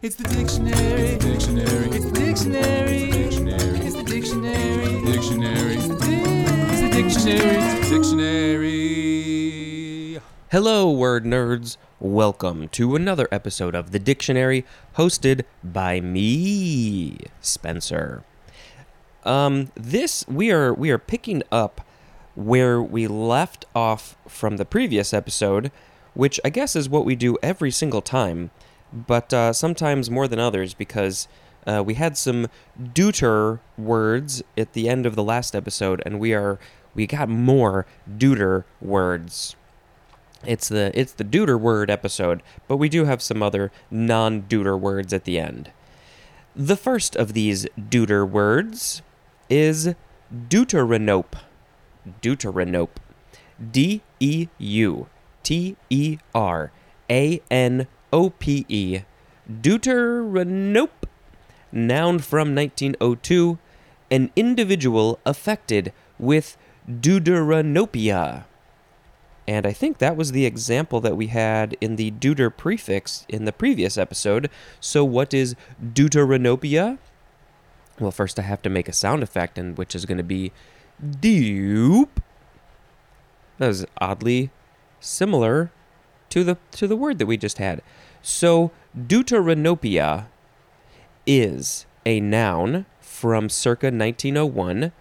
It's the dictionary. It's the Dictionary. It's the dictionary. It's the Dictionary. It's the dictionary. Dictionary. It's the dictionary. Dictionary. Hello, word nerds. Welcome to another episode of The Dictionary, hosted by me, Spencer. Um, this we are we are picking up where we left off from the previous episode, which I guess is what we do every single time, but uh, sometimes more than others because uh, we had some deuter words at the end of the last episode, and we are we got more deuter words. It's the it's the deuter word episode, but we do have some other non-deuter words at the end. The first of these deuter words is deuteranope. Deuteranope. D E U T E R A N O P E. Deuteranope. Noun from 1902. An individual affected with deuteranopia. And I think that was the example that we had in the deuter prefix in the previous episode. So, what is deuteranopia? Well, first I have to make a sound effect, and which is going to be doop. That was oddly similar to the to the word that we just had. So, deuteranopia is a noun from circa 1901.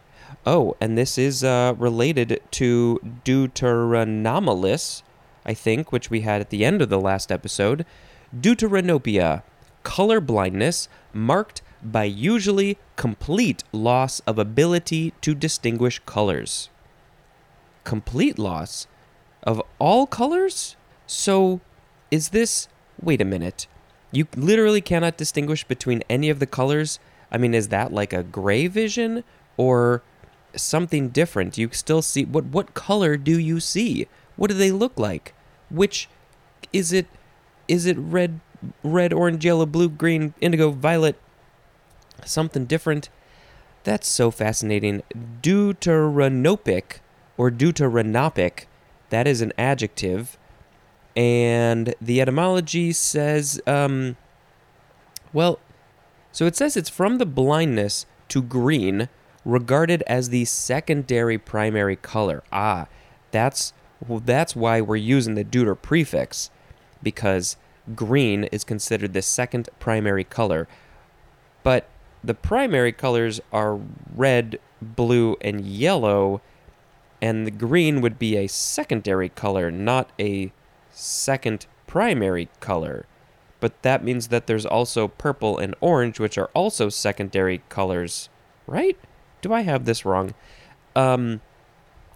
Oh, and this is uh, related to Deuteranomalous, I think, which we had at the end of the last episode. Deuteranopia, color blindness marked by usually complete loss of ability to distinguish colors. Complete loss of all colors? So, is this. Wait a minute. You literally cannot distinguish between any of the colors? I mean, is that like a gray vision or something different? You still see. What, what color do you see? What do they look like? Which. Is it. Is it red, red, orange, yellow, blue, green, indigo, violet? Something different? That's so fascinating. Deuteranopic or deuteranopic, that is an adjective. And the etymology says, um, well, so it says it's from the blindness to green, regarded as the secondary primary color. Ah, that's well, that's why we're using the deuter prefix, because green is considered the second primary color. But the primary colors are red, blue, and yellow, and the green would be a secondary color, not a second primary color. But that means that there's also purple and orange, which are also secondary colors, right? Do I have this wrong? Um,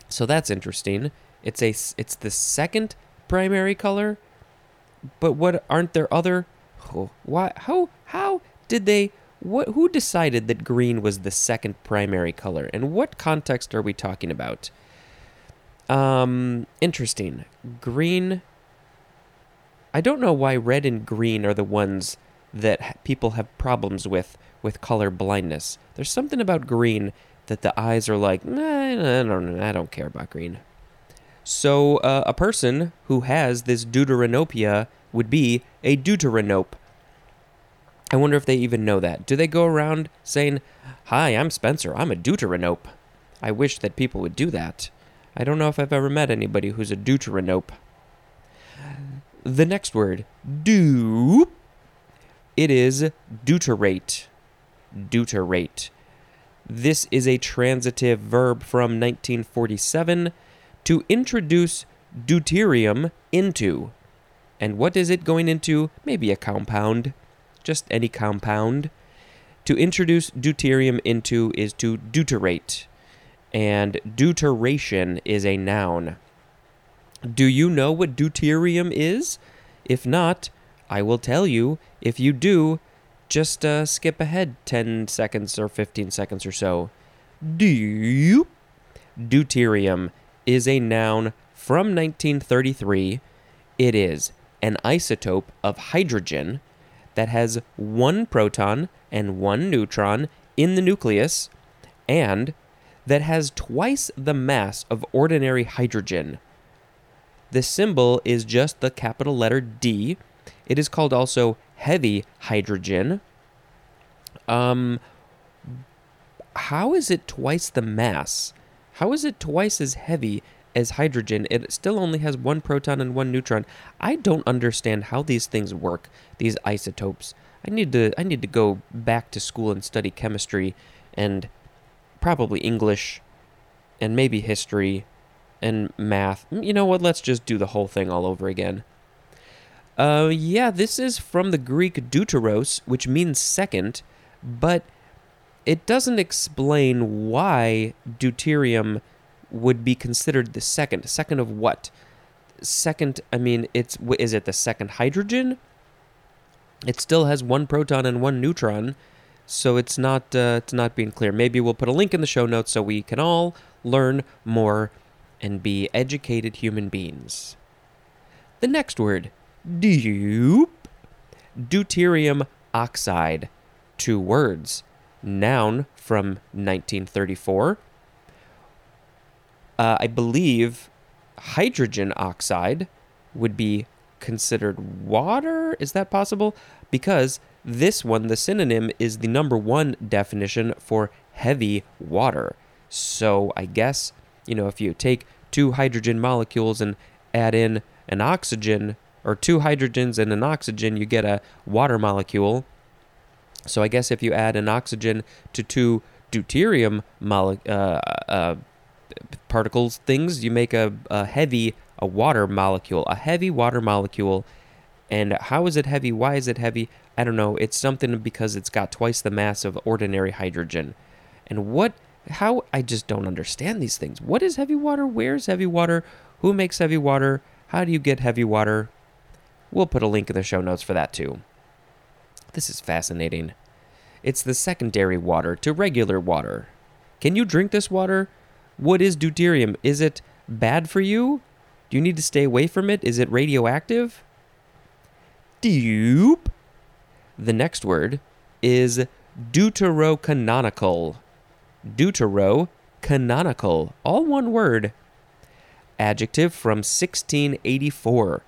so that's interesting. It's a it's the second primary color, but what aren't there other? Oh, why? How? How did they? What? Who decided that green was the second primary color? And what context are we talking about? Um, interesting. Green. I don't know why red and green are the ones that people have problems with with color blindness. There's something about green that the eyes are like, nah, I don't, I don't care about green. So uh, a person who has this deuteranopia would be a deuteranope. I wonder if they even know that. Do they go around saying, "Hi, I'm Spencer. I'm a deuteranope." I wish that people would do that. I don't know if I've ever met anybody who's a deuteranope. The next word, dupe. It is deuterate. Deuterate. This is a transitive verb from 1947 to introduce deuterium into. And what is it going into? Maybe a compound. Just any compound. To introduce deuterium into is to deuterate. And deuteration is a noun. Do you know what deuterium is? If not, I will tell you. If you do, just uh, skip ahead 10 seconds or 15 seconds or so. Deut- Deuterium is a noun from 1933. It is an isotope of hydrogen that has one proton and one neutron in the nucleus and that has twice the mass of ordinary hydrogen. The symbol is just the capital letter D. It is called also heavy hydrogen. Um, how is it twice the mass? How is it twice as heavy as hydrogen? It still only has one proton and one neutron. I don't understand how these things work. These isotopes. I need to. I need to go back to school and study chemistry, and probably English, and maybe history, and math. You know what? Let's just do the whole thing all over again. Uh, yeah, this is from the Greek deuteros, which means second, but it doesn't explain why deuterium would be considered the second. Second of what? Second, I mean, it's is it the second hydrogen? It still has one proton and one neutron, so it's not uh, it's not being clear. Maybe we'll put a link in the show notes so we can all learn more and be educated human beings. The next word, dupe, deuterium oxide. Two words. Noun from 1934. Uh, I believe hydrogen oxide would be considered water. Is that possible? Because this one, the synonym, is the number one definition for heavy water. So I guess, you know, if you take two hydrogen molecules and add in an oxygen, or two hydrogens and an oxygen, you get a water molecule. So I guess if you add an oxygen to two deuterium mole- uh, uh, particles, things, you make a, a heavy, a water molecule, a heavy water molecule. And how is it heavy? Why is it heavy? I don't know. It's something because it's got twice the mass of ordinary hydrogen. And what, how, I just don't understand these things. What is heavy water? Where's heavy water? Who makes heavy water? How do you get heavy water? We'll put a link in the show notes for that too. This is fascinating. It's the secondary water to regular water. Can you drink this water? What is deuterium? Is it bad for you? Do you need to stay away from it? Is it radioactive? Dupe. The next word is deuterocanonical. Deuterocanonical. All one word. Adjective from 1684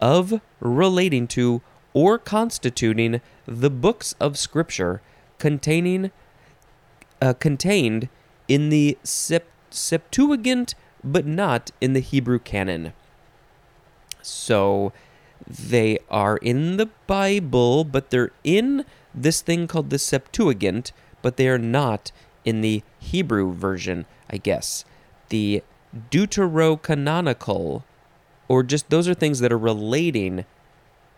of relating to or constituting the books of scripture containing uh, contained in the Sept- Septuagint but not in the Hebrew canon. So they are in the Bible, but they're in this thing called the Septuagint, but they are not in the Hebrew version, I guess. The Deuterocanonical, or just those are things that are relating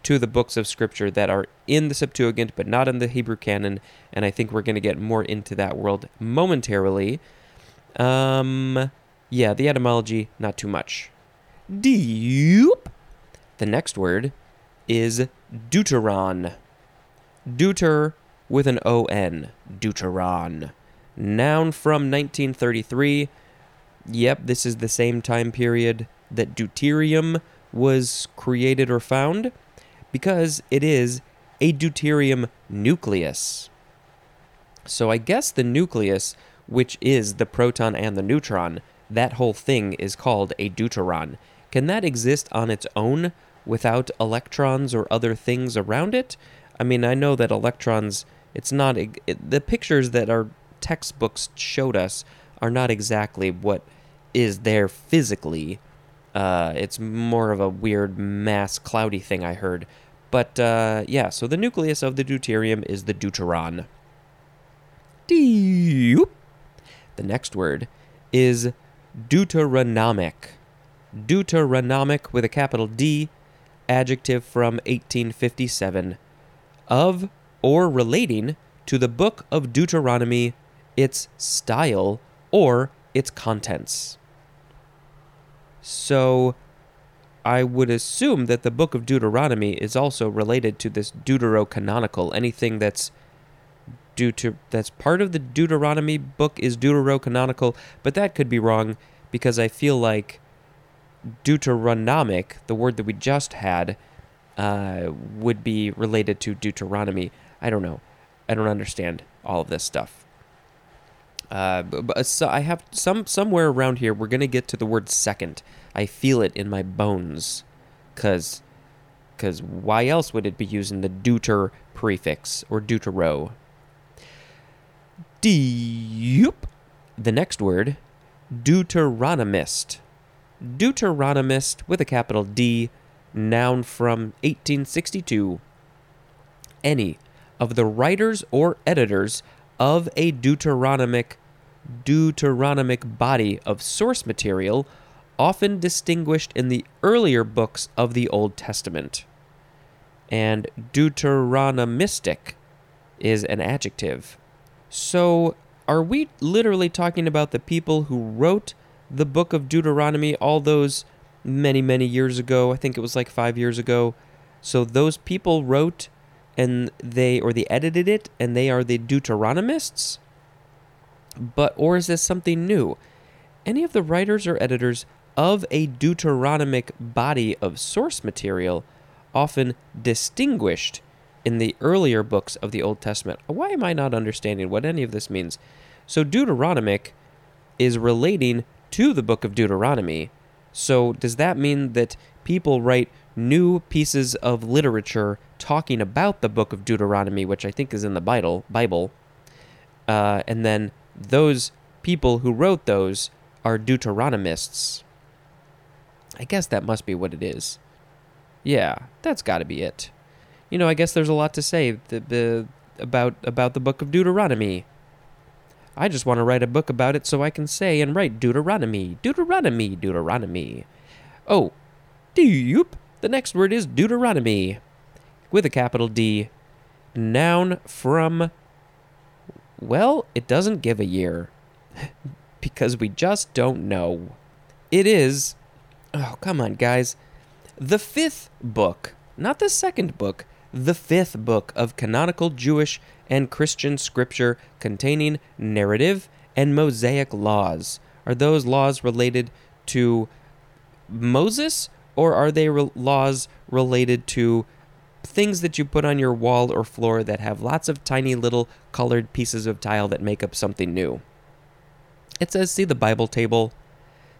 to the books of Scripture that are in the Septuagint but not in the Hebrew canon, and I think we're going to get more into that world momentarily. Um, yeah, the etymology, not too much. Deep. The next word is deuteron. Deuter with an O N. Deuteron. Noun from 1933. Yep, this is the same time period that deuterium was created or found because it is a deuterium nucleus. So I guess the nucleus, which is the proton and the neutron, that whole thing is called a deuteron. Can that exist on its own without electrons or other things around it? I mean, I know that electrons, it's not, it, the pictures that our textbooks showed us are not exactly what is there physically. Uh, it's more of a weird mass cloudy thing I heard. But uh, yeah, so the nucleus of the deuterium is the deuteron. Deep. The next word is Deuteronomic. Deuteronomic with a capital D, adjective from 1857, of or relating to the book of Deuteronomy, its style, or its contents. So, I would assume that the book of Deuteronomy is also related to this deuterocanonical. Anything that's Deuter that's part of the Deuteronomy book is deuterocanonical, but that could be wrong because I feel like Deuteronomic, the word that we just had, uh, would be related to Deuteronomy. I don't know. I don't understand all of this stuff. Uh, but, but so I have some somewhere around here. We're gonna get to the word second. I feel it in my bones, cause because why else would it be using the deuter prefix or deutero? Deep. The next word, Deuteronomist. Deuteronomist with a capital D, noun from 1862. Any of the writers or editors of a Deuteronomic Deuteronomic body of source material, often distinguished in the earlier books of the Old Testament. And Deuteronomistic is an adjective. So, are we literally talking about the people who wrote the book of Deuteronomy all those many, many years ago? I think it was like five years ago. So, those people wrote and they, or they edited it, and they are the Deuteronomists? But, or is this something new? Any of the writers or editors of a Deuteronomic body of source material, often distinguished in the earlier books of the Old Testament. Why am I not understanding what any of this means? So, Deuteronomic is relating to the book of Deuteronomy. So, does that mean that people write new pieces of literature talking about the book of Deuteronomy, which I think is in the Bible, Bible, uh, and then those people who wrote those are Deuteronomists? I guess that must be what it is. Yeah, that's got to be it. You know, I guess there's a lot to say the, the, about about the book of Deuteronomy. I just want to write a book about it so I can say and write Deuteronomy, Deuteronomy, Deuteronomy. Oh, deep. The next word is Deuteronomy, with a capital D. Noun from. Well, it doesn't give a year, because we just don't know. It is. Oh, come on, guys. The fifth book, not the second book, the fifth book of canonical Jewish and Christian scripture containing narrative and Mosaic laws. Are those laws related to Moses, or are they re- laws related to things that you put on your wall or floor that have lots of tiny little colored pieces of tile that make up something new? It says, see the Bible table.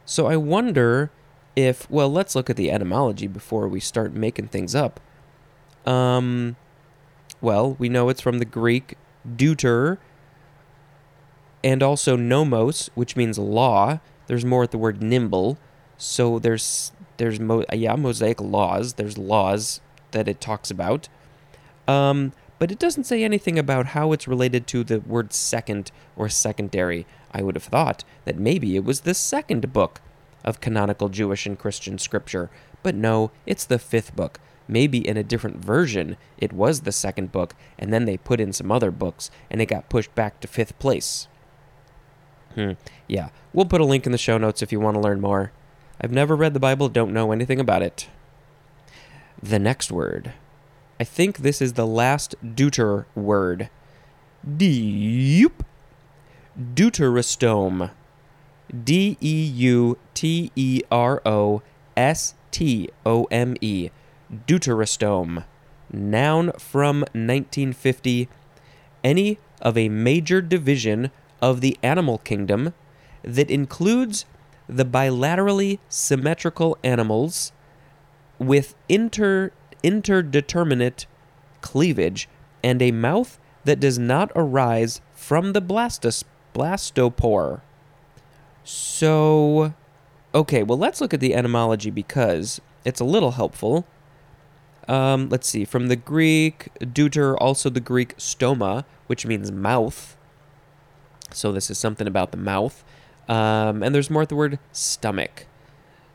So I wonder if, well, let's look at the etymology before we start making things up. Um, well, we know it's from the Greek deuter and also nomos, which means law. There's more at the word nimble. So there's there's mo- yeah mosaic laws. There's laws that it talks about. Um, but it doesn't say anything about how it's related to the word second or secondary. I would have thought that maybe it was the second book of canonical Jewish and Christian scripture, but no, it's the fifth book. Maybe in a different version, it was the second book, and then they put in some other books, and it got pushed back to fifth place. Hmm. Yeah, we'll put a link in the show notes if you want to learn more. I've never read the Bible, don't know anything about it. The next word. I think this is the last deuter word. Deep. Deuterostome. D E U T E R O S T O M E. Deuterostome. Noun from 1950. Any of a major division of the animal kingdom that includes the bilaterally symmetrical animals with inter interdeterminate cleavage and a mouth that does not arise from the blastus blastopore. So, okay, well, let's look at the etymology because it's a little helpful. Um, let's see, from the Greek deuter, also the Greek stoma, which means mouth. So this is something about the mouth. Um, and there's more at the word stomach.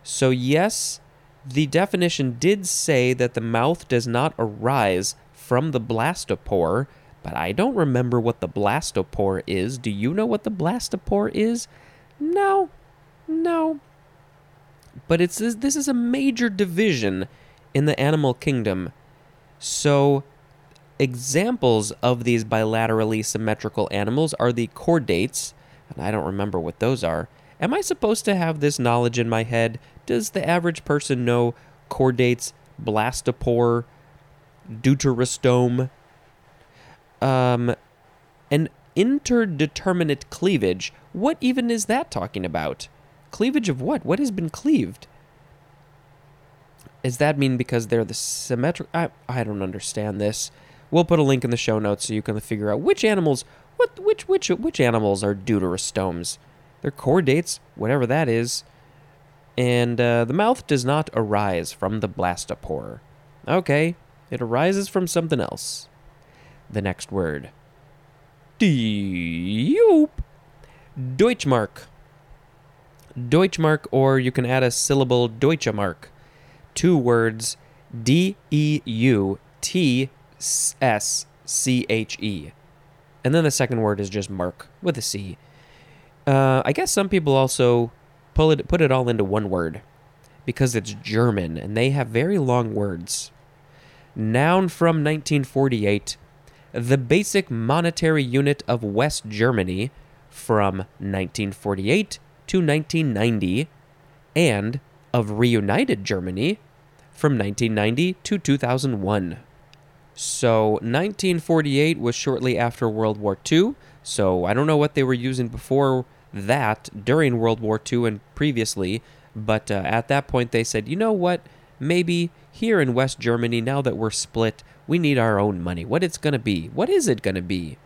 So, yes, the definition did say that the mouth does not arise from the blastopore, but I don't remember what the blastopore is. Do you know what the blastopore is? No, no. But it's this is a major division in the animal kingdom. So, examples of these bilaterally symmetrical animals are the chordates, and I don't remember what those are. Am I supposed to have this knowledge in my head? Does the average person know chordates, blastopore, deuterostome? Um, an interdeterminate cleavage. What even is that talking about? Cleavage of what? What has been cleaved? Does that mean because they're the symmetric? I, I don't understand this. We'll put a link in the show notes so you can figure out which animals, what which which which animals are deuterostomes. They're chordates, whatever that is. And uh, the mouth does not arise from the blastopore. Okay, it arises from something else. The next word. Diop. Deutschmark. Deutschmark, or you can add a syllable Deutsche Mark. Two words D E U T S C H E. And then the second word is just mark with a C. Uh, I guess some people also pull it, put it all into one word because it's German and they have very long words. Noun from 1948, the basic monetary unit of West Germany from 1948 to 1990, and of reunited Germany from 1990 to 2001. So 1948 was shortly after World War II, so I don't know what they were using before that during World War II and previously, but uh, at that point they said, you know what? Maybe here in West Germany, now that we're split, we need our own money. What it's going to be? What is it going to be?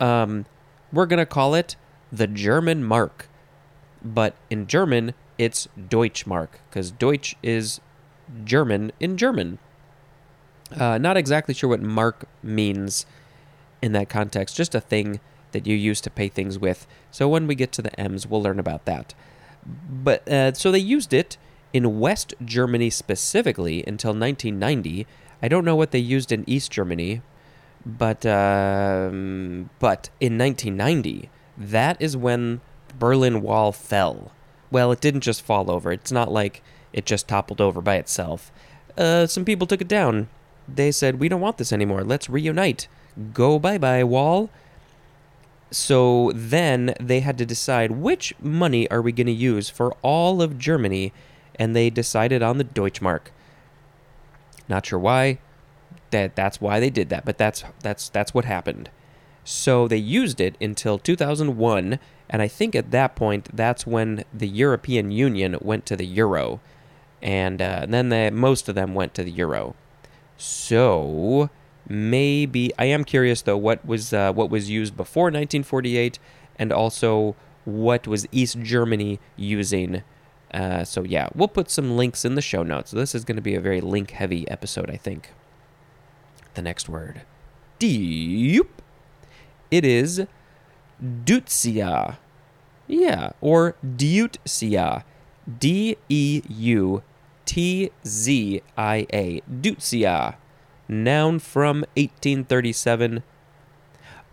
Um, we're going to call it the German Mark. But in German, it's Deutschmark, because Deutsch is German in German. Uh, not exactly sure what mark means in that context, just a thing that you use to pay things with. So when we get to the M's, we'll learn about that. But uh, so they used it in West Germany specifically until 1990. I don't know what they used in East Germany, but um, but in 1990, that is when the Berlin Wall fell. Well, it didn't just fall over. It's not like it just toppled over by itself. Uh, some people took it down. They said, "We don't want this anymore. Let's reunite. Go bye bye, Wall." So then they had to decide which money are we going to use for all of Germany, and they decided on the Deutschmark. Not sure why. That that's why they did that, but that's that's that's what happened. So they used it until 2001, and I think at that point that's when the European Union went to the euro, and, uh, and then the, most of them went to the euro. So maybe I am curious though what was uh, what was used before 1948, and also what was East Germany using. Uh, so yeah, we'll put some links in the show notes. So this is going to be a very link-heavy episode, I think. The next word, deep. It is Deutzia. Yeah, or Deutzia. D E U T Z I A. Deutzia. Noun from 1837.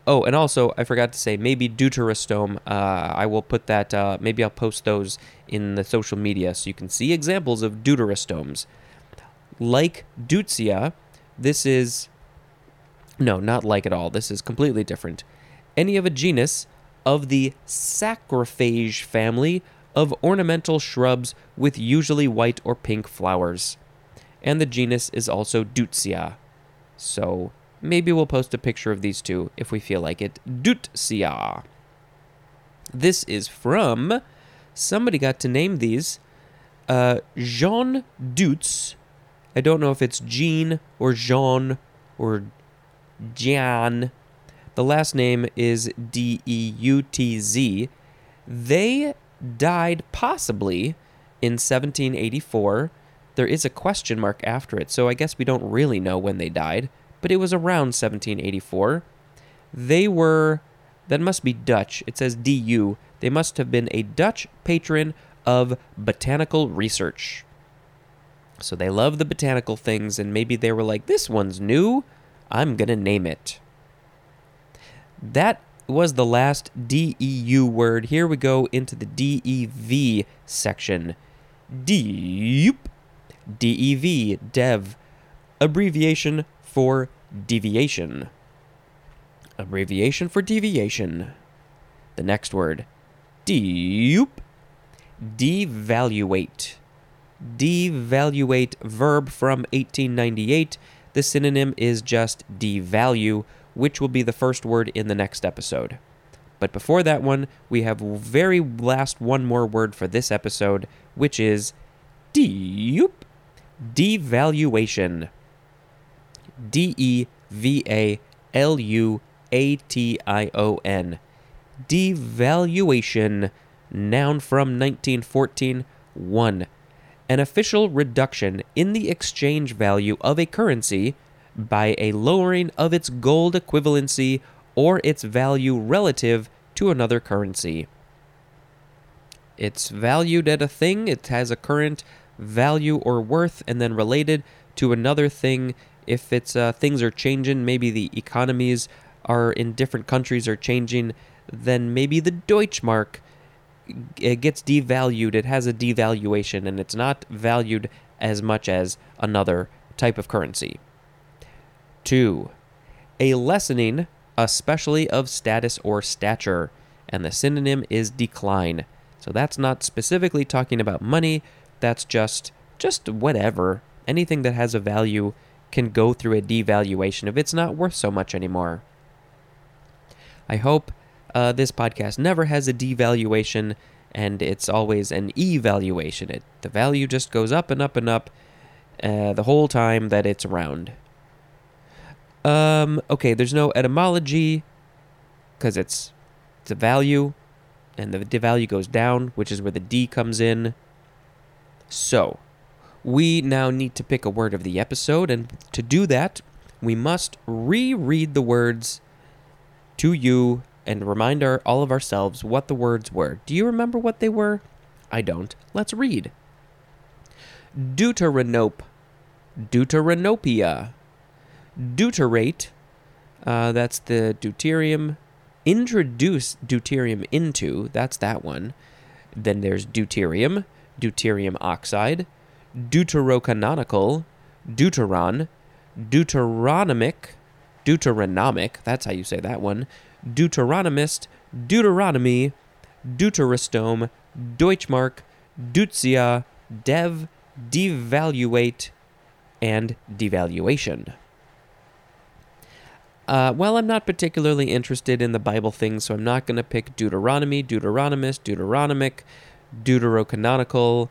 Oh, and also, I forgot to say, maybe deuterostome. Uh, I will put that, uh, maybe I'll post those in the social media so you can see examples of deuterostomes. Like Deutzia, this is. No, not like at all. This is completely different. Any of a genus of the saxifrage family of ornamental shrubs with usually white or pink flowers. And the genus is also Deutzia. So maybe we'll post a picture of these two if we feel like it. Deutzia. This is from somebody got to name these uh, Jean Deutz. I don't know if it's Jean or Jean or Jan. The last name is D E U T Z. They died possibly in 1784. There is a question mark after it, so I guess we don't really know when they died, but it was around 1784. They were, that must be Dutch. It says DU. They must have been a Dutch patron of botanical research. So they love the botanical things, and maybe they were like, this one's new. I'm going to name it. That was the last DEU word. Here we go into the DEV section. Deep. DEV, dev. Abbreviation for deviation. Abbreviation for deviation. The next word. Deep. Devaluate. Devaluate verb from 1898. The synonym is just devalue, which will be the first word in the next episode. But before that one, we have very last one more word for this episode, which is deep. Devaluation. D E V A L U A T I O N. Devaluation, noun from 1914. 1. An official reduction in the exchange value of a currency by a lowering of its gold equivalency or its value relative to another currency. It's valued at a thing, it has a current value or worth, and then related to another thing. If it's uh, things are changing, maybe the economies are in different countries are changing, then maybe the Deutschmark it gets devalued. It has a devaluation, and it's not valued as much as another type of currency. Two, a lessening, especially of status or stature, and the synonym is decline. So that's not specifically talking about money. That's just just whatever. Anything that has a value can go through a devaluation if it's not worth so much anymore. I hope uh, this podcast never has a devaluation and it's always an evaluation. It the value just goes up and up and up uh, the whole time that it's around. Um, okay, there's no etymology because it's a value, and the, the value goes down, which is where the D comes in. So, we now need to pick a word of the episode, and to do that, we must reread the words to you and remind our, all of ourselves what the words were. Do you remember what they were? I don't. Let's read. Deuteranope, Deuteranopia, deuterate, uh, that's the deuterium. Introduce deuterium into, that's that one. Then there's deuterium, deuterium oxide, deuterocanonical, deuteron, deuteronomic, deuteronomic, that's how you say that one, deuteronomist, deuteronomy, deuterostome, Deutschmark, deutzia, dev, devaluate, and devaluation. Uh, well, I'm not particularly interested in the Bible things, so I'm not going to pick Deuteronomy, Deuteronomist, Deuteronomic, Deuterocanonical.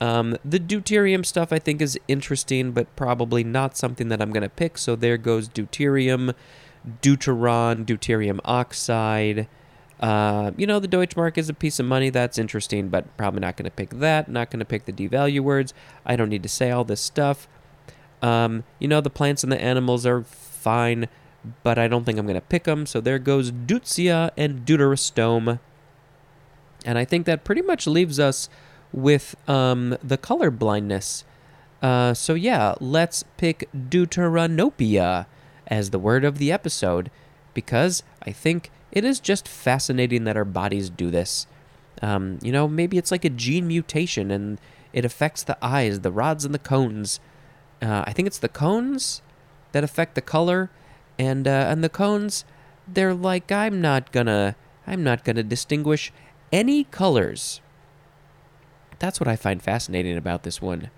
Um, the deuterium stuff I think is interesting, but probably not something that I'm going to pick, so there goes deuterium, deuteron, deuterium oxide. Uh, you know, the Deutschmark is a piece of money. That's interesting, but probably not going to pick that. Not going to pick the devalue words. I don't need to say all this stuff. Um, you know, the plants and the animals are fine, but I don't think I'm going to pick them. So there goes Deutzia and Deuterostome. And I think that pretty much leaves us with um, the color blindness. Uh, so yeah, let's pick Deuteranopia as the word of the episode because I think it is just fascinating that our bodies do this. Um, you know, maybe it's like a gene mutation and it affects the eyes, the rods, and the cones. Uh, I think it's the cones that affect the color, and uh, and the cones, they're like I'm not gonna I'm not gonna distinguish any colors. That's what I find fascinating about this one.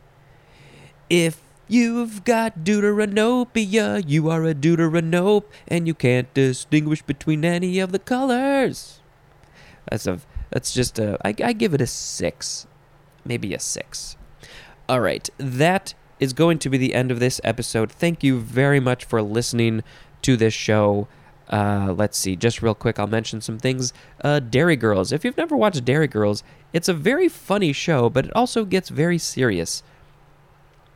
If You've got deuteranopia, you are a deuteranope, and you can't distinguish between any of the colors. That's a that's just a I, I give it a six, maybe a six. All right, that is going to be the end of this episode. Thank you very much for listening to this show. Uh, let's see, just real quick, I'll mention some things. Uh, Derry Girls. If you've never watched Derry Girls, it's a very funny show, but it also gets very serious.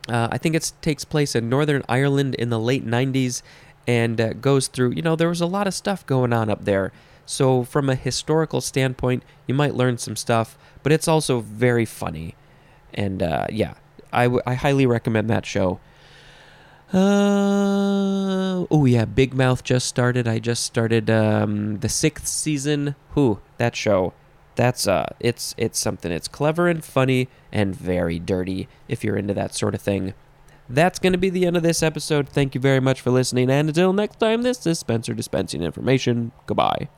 Uh, I think it takes place in Northern Ireland in the late 90s and uh, goes through, you know, there was a lot of stuff going on up there. So, from a historical standpoint, you might learn some stuff, but it's also very funny. And uh, yeah, I, w- I highly recommend that show. Uh, oh, yeah, Big Mouth just started. I just started um, the sixth season. Who? That show that's uh it's it's something it's clever and funny and very dirty if you're into that sort of thing that's to be the end of this episode thank you very much for listening and until next time this is spencer dispensing information goodbye